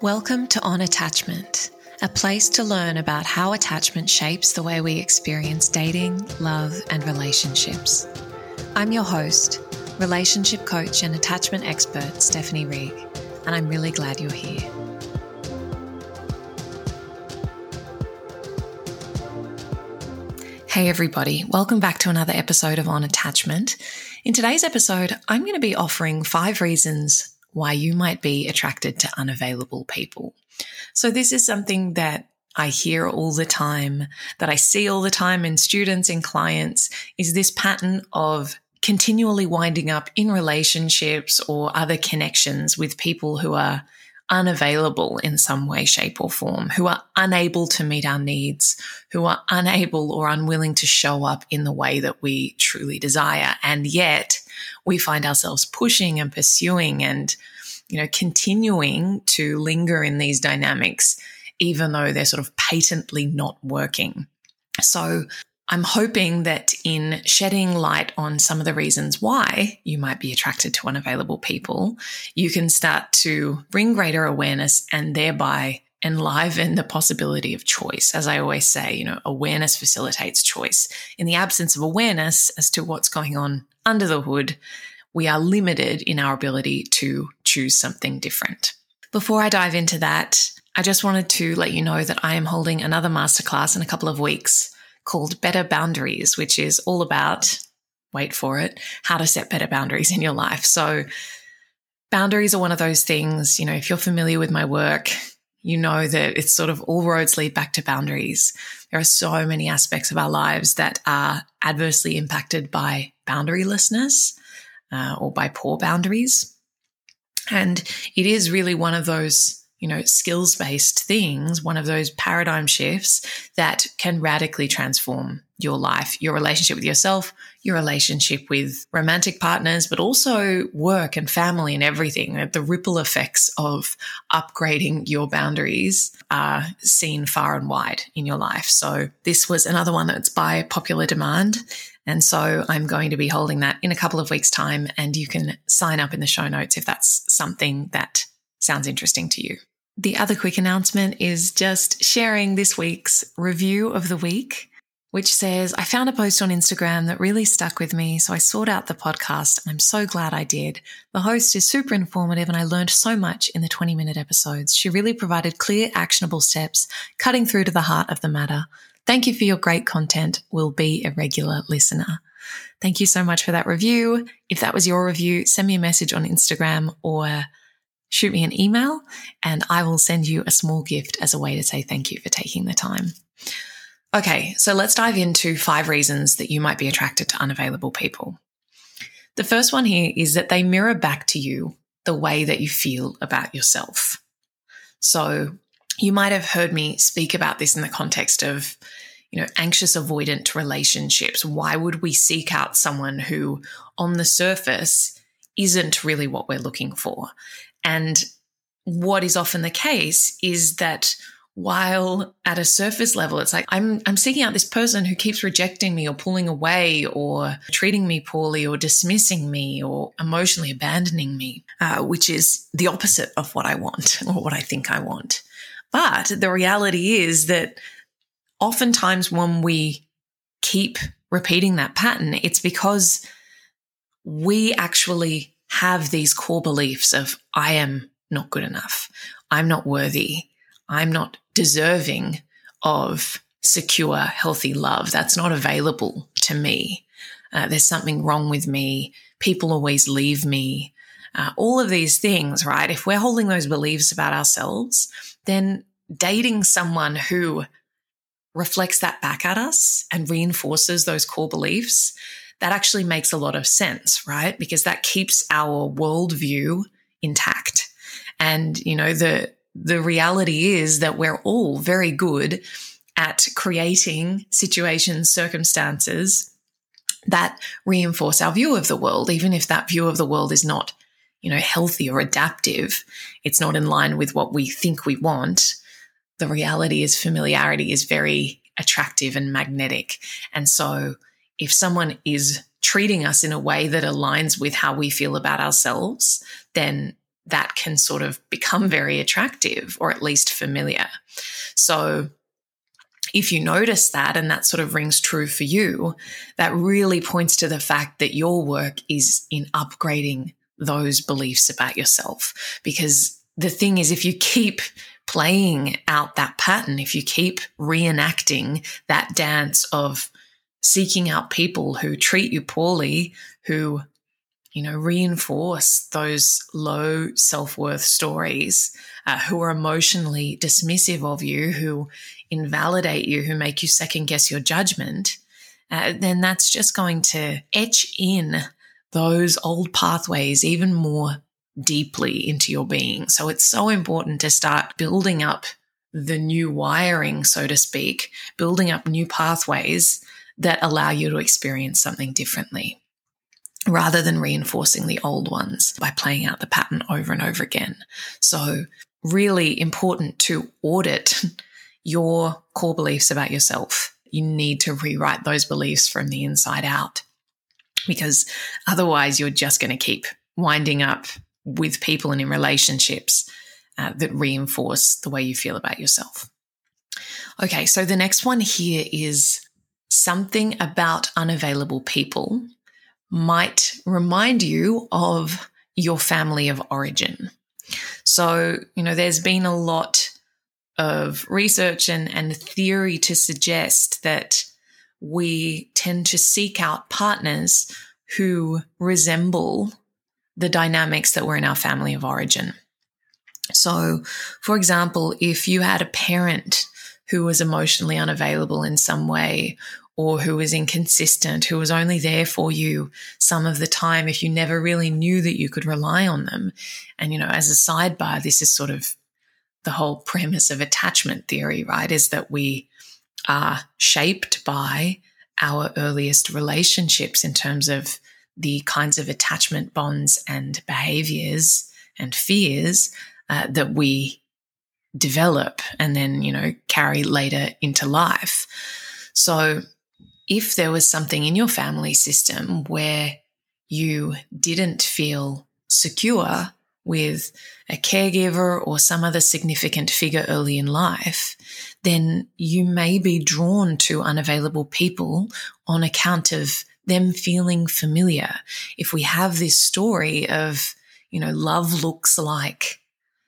Welcome to On Attachment, a place to learn about how attachment shapes the way we experience dating, love, and relationships. I'm your host, relationship coach and attachment expert Stephanie Rigg, and I'm really glad you're here. Hey, everybody, welcome back to another episode of On Attachment. In today's episode, I'm going to be offering five reasons why you might be attracted to unavailable people. So, this is something that I hear all the time, that I see all the time in students and clients, is this pattern of continually winding up in relationships or other connections with people who are unavailable in some way, shape, or form, who are unable to meet our needs, who are unable or unwilling to show up in the way that we truly desire. And yet we find ourselves pushing and pursuing and, you know, continuing to linger in these dynamics, even though they're sort of patently not working. So I'm hoping that in shedding light on some of the reasons why you might be attracted to unavailable people, you can start to bring greater awareness and thereby enliven the possibility of choice. As I always say, you know, awareness facilitates choice. In the absence of awareness as to what's going on under the hood, we are limited in our ability to choose something different. Before I dive into that, I just wanted to let you know that I am holding another masterclass in a couple of weeks called Better Boundaries, which is all about, wait for it, how to set better boundaries in your life. So, boundaries are one of those things, you know, if you're familiar with my work, you know that it's sort of all roads lead back to boundaries. There are so many aspects of our lives that are adversely impacted by boundarylessness uh, or by poor boundaries. And it is really one of those you know, skills based things, one of those paradigm shifts that can radically transform your life, your relationship with yourself, your relationship with romantic partners, but also work and family and everything. The ripple effects of upgrading your boundaries are seen far and wide in your life. So this was another one that's by popular demand. And so I'm going to be holding that in a couple of weeks time and you can sign up in the show notes if that's something that sounds interesting to you. The other quick announcement is just sharing this week's review of the week, which says, I found a post on Instagram that really stuck with me. So I sought out the podcast and I'm so glad I did. The host is super informative and I learned so much in the 20 minute episodes. She really provided clear, actionable steps, cutting through to the heart of the matter. Thank you for your great content. Will be a regular listener. Thank you so much for that review. If that was your review, send me a message on Instagram or shoot me an email and I will send you a small gift as a way to say thank you for taking the time. Okay, so let's dive into five reasons that you might be attracted to unavailable people. The first one here is that they mirror back to you the way that you feel about yourself. So you might have heard me speak about this in the context of, you know, anxious avoidant relationships. Why would we seek out someone who on the surface isn't really what we're looking for? And what is often the case is that while at a surface level it's like I'm I'm seeking out this person who keeps rejecting me or pulling away or treating me poorly or dismissing me or emotionally abandoning me, uh, which is the opposite of what I want or what I think I want. But the reality is that oftentimes when we keep repeating that pattern, it's because we actually have these core beliefs of I am not good enough. I'm not worthy. I'm not deserving of secure, healthy love. That's not available to me. Uh, there's something wrong with me. People always leave me. Uh, all of these things, right? If we're holding those beliefs about ourselves, then dating someone who reflects that back at us and reinforces those core beliefs that actually makes a lot of sense, right? Because that keeps our worldview intact. And, you know, the, the reality is that we're all very good at creating situations, circumstances that reinforce our view of the world, even if that view of the world is not, you know, healthy or adaptive. It's not in line with what we think we want. The reality is familiarity is very attractive and magnetic. And so if someone is treating us in a way that aligns with how we feel about ourselves, then that can sort of become very attractive or at least familiar. So if you notice that and that sort of rings true for you, that really points to the fact that your work is in upgrading those beliefs about yourself. Because the thing is, if you keep playing out that pattern, if you keep reenacting that dance of seeking out people who treat you poorly, who, you know, reinforce those low self worth stories, uh, who are emotionally dismissive of you, who invalidate you, who make you second guess your judgment, uh, then that's just going to etch in those old pathways even more deeply into your being. So it's so important to start building up the new wiring, so to speak, building up new pathways that allow you to experience something differently rather than reinforcing the old ones by playing out the pattern over and over again. So really important to audit your core beliefs about yourself. You need to rewrite those beliefs from the inside out because otherwise you're just going to keep winding up with people and in relationships uh, that reinforce the way you feel about yourself. Okay, so the next one here is something about unavailable people might remind you of your family of origin. So, you know, there's been a lot of research and, and theory to suggest that we tend to seek out partners who resemble the dynamics that were in our family of origin. So, for example, if you had a parent who was emotionally unavailable in some way, or who was inconsistent, who was only there for you some of the time if you never really knew that you could rely on them. And, you know, as a sidebar, this is sort of the whole premise of attachment theory, right? Is that we are shaped by our earliest relationships in terms of the kinds of attachment bonds and behaviors and fears uh, that we develop and then, you know, carry later into life. So if there was something in your family system where you didn't feel secure with a caregiver or some other significant figure early in life, then you may be drawn to unavailable people on account of them feeling familiar. If we have this story of, you know, love looks like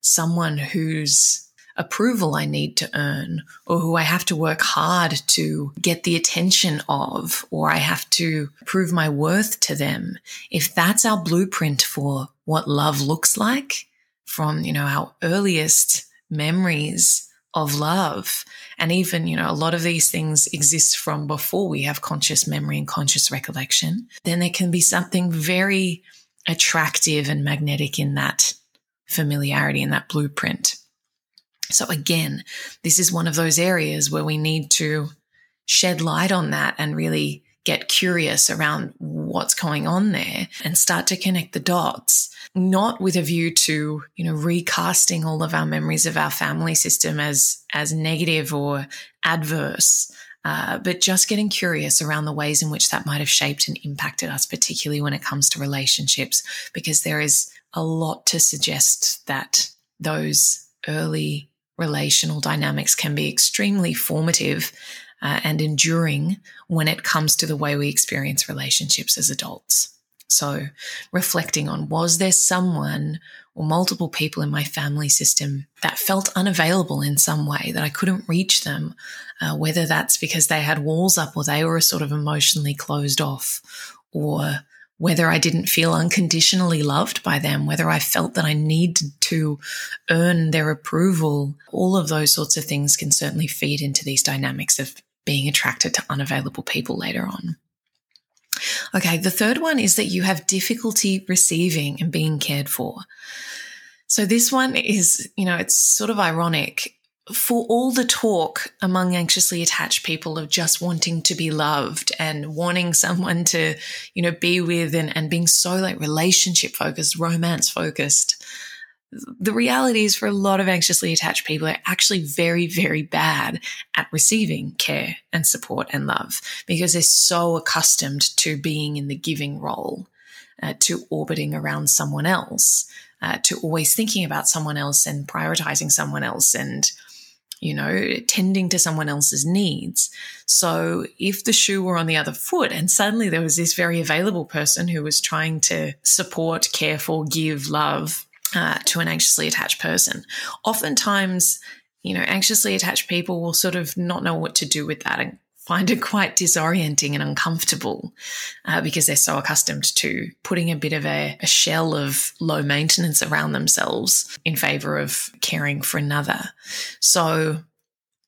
someone whose approval I need to earn or who I have to work hard to get the attention of or I have to prove my worth to them. If that's our blueprint for what love looks like from, you know, our earliest memories of love. And even, you know, a lot of these things exist from before we have conscious memory and conscious recollection. Then there can be something very attractive and magnetic in that familiarity and that blueprint. So again, this is one of those areas where we need to shed light on that and really get curious around what's going on there and start to connect the dots, not with a view to, you know, recasting all of our memories of our family system as, as negative or adverse. Uh, but just getting curious around the ways in which that might have shaped and impacted us, particularly when it comes to relationships, because there is a lot to suggest that those early relational dynamics can be extremely formative uh, and enduring when it comes to the way we experience relationships as adults. So, reflecting on was there someone or multiple people in my family system that felt unavailable in some way, that I couldn't reach them, uh, whether that's because they had walls up or they were sort of emotionally closed off, or whether I didn't feel unconditionally loved by them, whether I felt that I needed to earn their approval. All of those sorts of things can certainly feed into these dynamics of being attracted to unavailable people later on. Okay, the third one is that you have difficulty receiving and being cared for. So this one is, you know, it's sort of ironic. For all the talk among anxiously attached people of just wanting to be loved and wanting someone to, you know, be with and, and being so like relationship focused, romance focused, the reality is for a lot of anxiously attached people are actually very, very bad at receiving care and support and love because they're so accustomed to being in the giving role, uh, to orbiting around someone else. uh, to always thinking about someone else and prioritizing someone else and you know, tending to someone else's needs. So if the shoe were on the other foot and suddenly there was this very available person who was trying to support, care for, give love uh, to an anxiously attached person, oftentimes, you know, anxiously attached people will sort of not know what to do with that and find it quite disorienting and uncomfortable uh, because they're so accustomed to putting a bit of a, a, shell of low maintenance around themselves in favor of caring for another. So,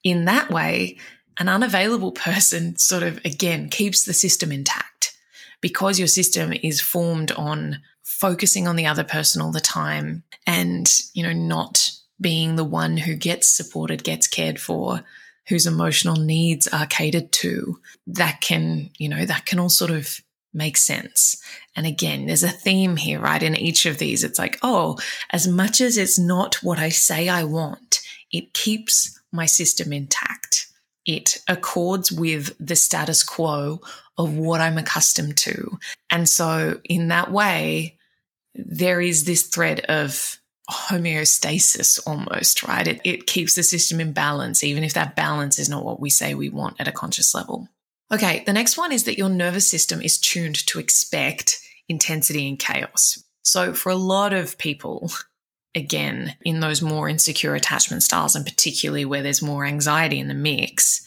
in that way, an unavailable person sort of again keeps the system intact because your system is formed on focusing on the other person all the time and, you know, not being the one who gets supported, gets cared for whose emotional needs are catered to, that can, you know, that can all sort of make sense. And again, there's a theme here, right? In each of these, it's like, oh, as much as it's not what I say I want, it keeps my system intact. It accords with the status quo of what I'm accustomed to. And so, in that way, there is this thread of homeostasis almost, right? It, it keeps the system in balance, even if that balance is not what we say we want at a conscious level. Okay, the next one is that your nervous system is tuned to expect intensity and chaos. So, for a lot of people, again, in those more insecure attachment styles, and particularly where there's more anxiety in the mix,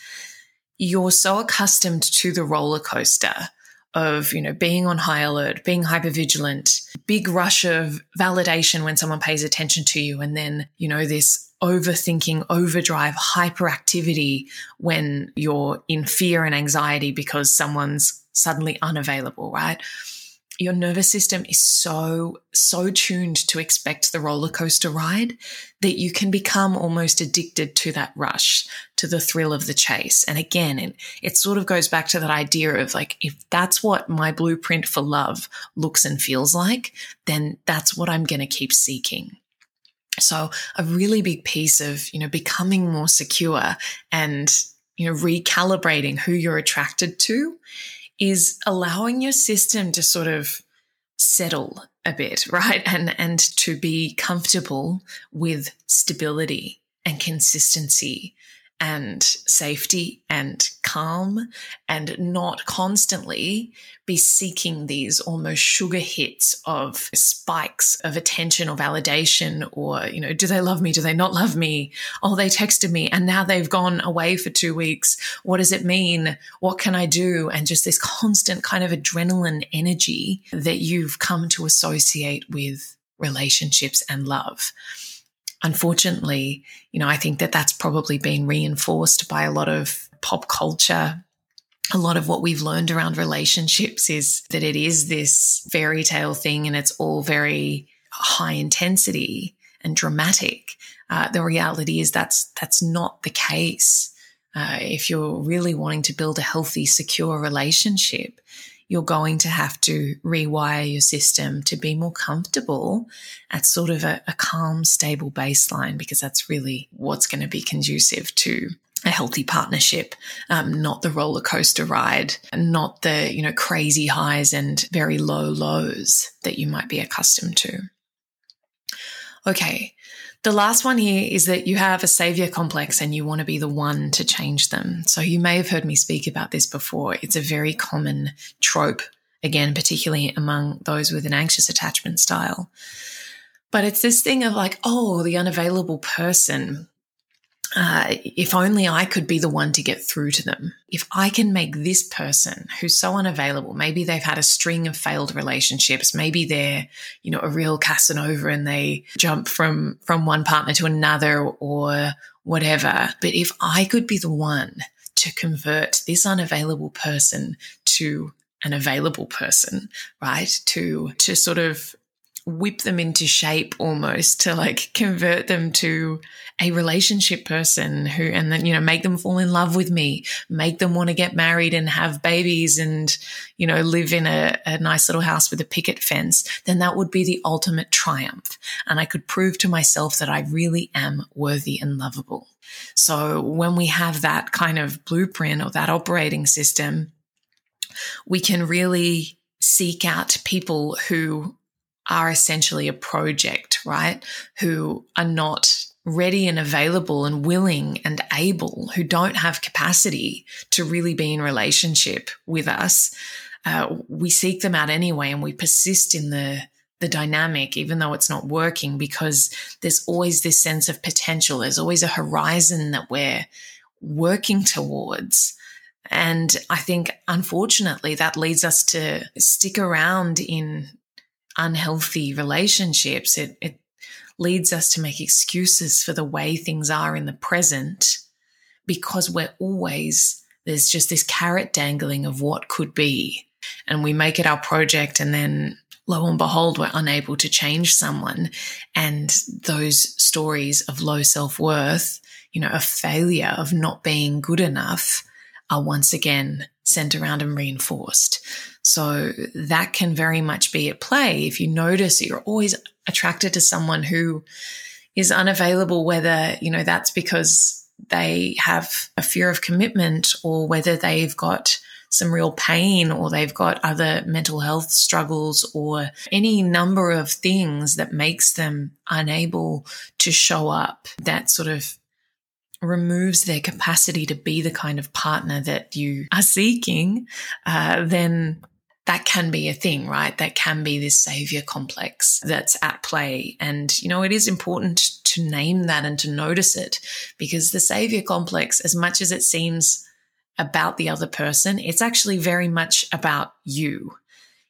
you're so accustomed to the roller coaster of, you know, being on high alert, being hyper vigilant, big rush of validation when someone pays attention to you. And then, you know, this overthinking, overdrive, hyperactivity when you're in fear and anxiety because someone's suddenly unavailable, right? Your nervous system is so, so tuned to expect the roller coaster ride that you can become almost addicted to that rush, to the thrill of the chase. And again, it, it sort of goes back to that idea of like, if that's what my blueprint for love looks and feels like, then that's what I'm going to keep seeking. So a really big piece of, you know, becoming more secure and, you know, recalibrating who you're attracted to is allowing your system to sort of settle a bit, right? And, and to be comfortable with stability and consistency and safety and calm and not constantly be seeking these almost sugar hits of spikes of attention or validation or you know do they love me? Do they not love me? Oh they texted me and now they've gone away for 2 weeks. What does it mean? What can i do? And just this constant kind of adrenaline energy that you've come to associate with relationships and love unfortunately, you know, I think that that's probably been reinforced by a lot of pop culture. A lot of what we've learned around relationships is that it is this fairy tale thing and it's all very high intensity and dramatic. Uh, the reality is that's that's not the case. Uh, if you're really wanting to build a healthy, secure relationship, you're going to have to rewire your system to be more comfortable at sort of a, a calm, stable baseline, because that's really what's going to be conducive to a healthy partnership, um, not the roller coaster ride, not the, you know, crazy highs and very low lows that you might be accustomed to. Okay. The last one here is that you have a savior complex and you want to be the one to change them. So you may have heard me speak about this before. It's a very common trope, again, particularly among those with an anxious attachment style. But it's this thing of like, oh, the unavailable person uh, if only I could be the one to get through to them. If I can make this person who's so unavailable, maybe they've had a string of failed relationships, maybe they're, you know, a real Casanova and they jump from, from one partner to another or whatever. But if I could be the one to convert this unavailable person to an available person, right? To, to sort of whip them into shape almost to like convert them to a relationship person who, and then, you know, make them fall in love with me, make them want to get married and have babies and, you know, live in a, a nice little house with a picket fence, then that would be the ultimate triumph. And I could prove to myself that I really am worthy and lovable. So when we have that kind of blueprint or that operating system, we can really seek out people who are essentially a project, right? Who are not ready and available and willing and able, who don't have capacity to really be in relationship with us. Uh, we seek them out anyway and we persist in the the dynamic, even though it's not working, because there's always this sense of potential. There's always a horizon that we're working towards. And I think, unfortunately, that leads us to stick around in unhealthy relationships. It, it leads us to make excuses for the way things are in the present because we're always, there's just this carrot dangling of what could be. And we make it our project and then lo and behold, we're unable to change someone. And those stories of low self worth, you know, a failure of not being good enough are once again sent around and reinforced. So that can very much be at play. If you notice that you're always attracted to someone who is unavailable, whether, you know, that's because they have a fear of commitment or whether they've got some real pain or they've got other mental health struggles or any number of things that makes them unable to show up that sort of removes their capacity to be the kind of partner that you are seeking, uh, then that can be a thing, right? That can be this savior complex that's at play. And, you know, it is important to name that and to notice it because the savior complex, as much as it seems about the other person. It's actually very much about you.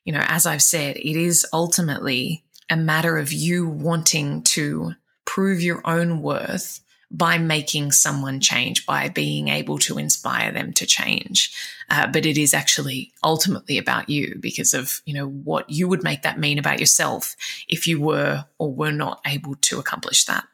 You know, as I've said, it is ultimately a matter of you wanting to prove your own worth by making someone change, by being able to inspire them to change. Uh, but it is actually ultimately about you because of, you know, what you would make that mean about yourself if you were or were not able to accomplish that.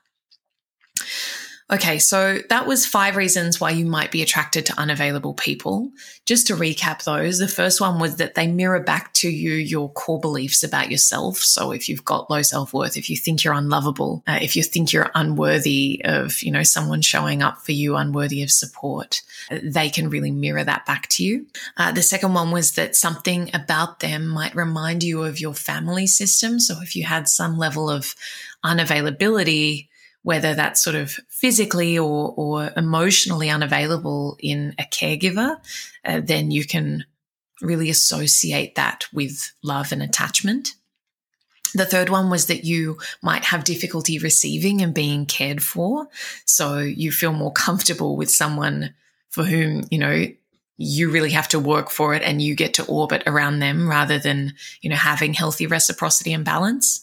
Okay, so that was five reasons why you might be attracted to unavailable people. Just to recap those, the first one was that they mirror back to you your core beliefs about yourself. So if you've got low self worth, if you think you're unlovable, uh, if you think you're unworthy of, you know, someone showing up for you, unworthy of support, uh, they can really mirror that back to you. Uh, the second one was that something about them might remind you of your family system. So if you had some level of unavailability, whether that's sort of physically or, or emotionally unavailable in a caregiver, uh, then you can really associate that with love and attachment. The third one was that you might have difficulty receiving and being cared for. So you feel more comfortable with someone for whom, you know, you really have to work for it and you get to orbit around them rather than, you know, having healthy reciprocity and balance.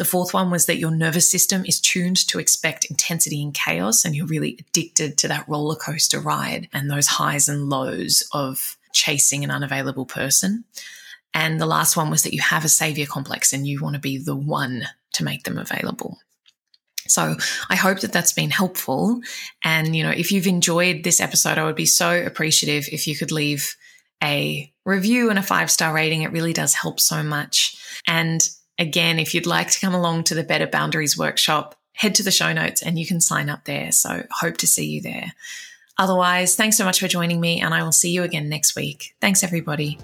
The fourth one was that your nervous system is tuned to expect intensity and chaos, and you're really addicted to that roller coaster ride and those highs and lows of chasing an unavailable person. And the last one was that you have a savior complex and you want to be the one to make them available. So I hope that that's been helpful. And, you know, if you've enjoyed this episode, I would be so appreciative if you could leave a review and a five star rating. It really does help so much. And Again, if you'd like to come along to the Better Boundaries workshop, head to the show notes and you can sign up there. So, hope to see you there. Otherwise, thanks so much for joining me, and I will see you again next week. Thanks, everybody.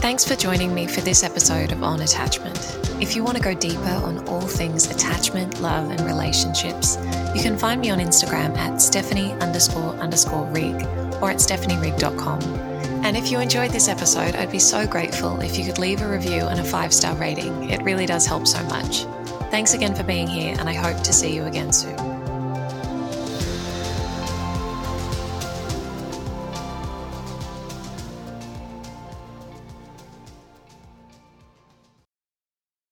Thanks for joining me for this episode of On Attachment. If you want to go deeper on all things attachment, love, and relationships, you can find me on Instagram at Stephanie underscore underscore rigg or at stephanierigg.com. And if you enjoyed this episode, I'd be so grateful if you could leave a review and a five star rating. It really does help so much. Thanks again for being here, and I hope to see you again soon.